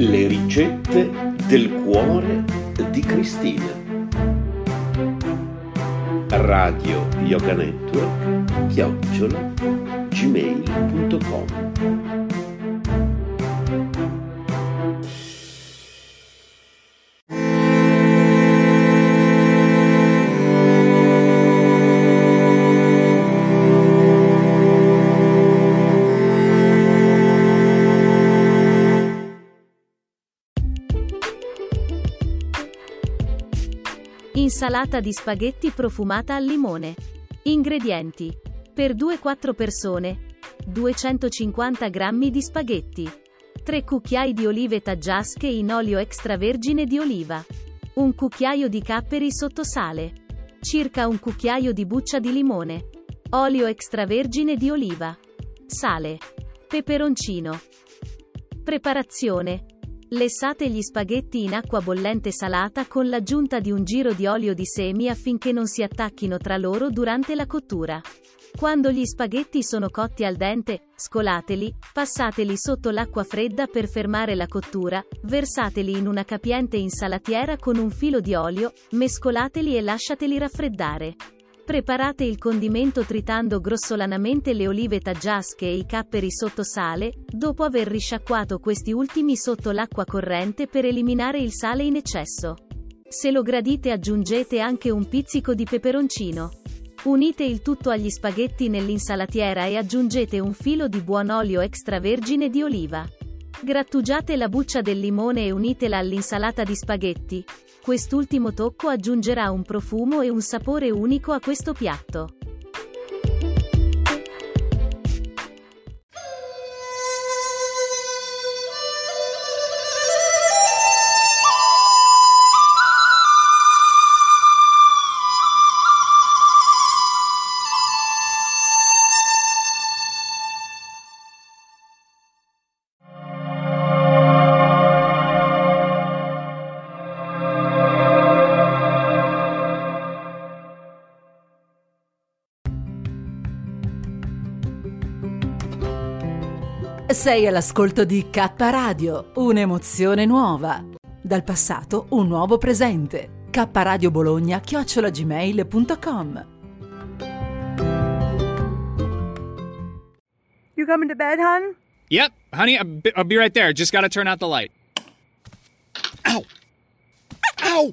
Le ricette del cuore di Cristina. Radio Yoga Network chiocciola Insalata di spaghetti profumata al limone. Ingredienti. Per 2-4 persone. 250 g di spaghetti. 3 cucchiai di olive taggiasche in olio extravergine di oliva. Un cucchiaio di capperi sotto sale. Circa un cucchiaio di buccia di limone. Olio extravergine di oliva. Sale. Peperoncino. Preparazione. Lessate gli spaghetti in acqua bollente salata con l'aggiunta di un giro di olio di semi affinché non si attacchino tra loro durante la cottura. Quando gli spaghetti sono cotti al dente, scolateli, passateli sotto l'acqua fredda per fermare la cottura, versateli in una capiente insalatiera con un filo di olio, mescolateli e lasciateli raffreddare. Preparate il condimento tritando grossolanamente le olive taggiasche e i capperi sotto sale, dopo aver risciacquato questi ultimi sotto l'acqua corrente per eliminare il sale in eccesso. Se lo gradite aggiungete anche un pizzico di peperoncino. Unite il tutto agli spaghetti nell'insalatiera e aggiungete un filo di buon olio extravergine di oliva. Grattugiate la buccia del limone e unitela all'insalata di spaghetti. Quest'ultimo tocco aggiungerà un profumo e un sapore unico a questo piatto. Sei all'ascolto di K Radio, un'emozione nuova. Dal passato un nuovo presente. K Radio Bologna chiocciolagmail.com You coming to bed, hon? Yep, honey, I'll be, right there. Just gotta turn out the light. Ow! Ow!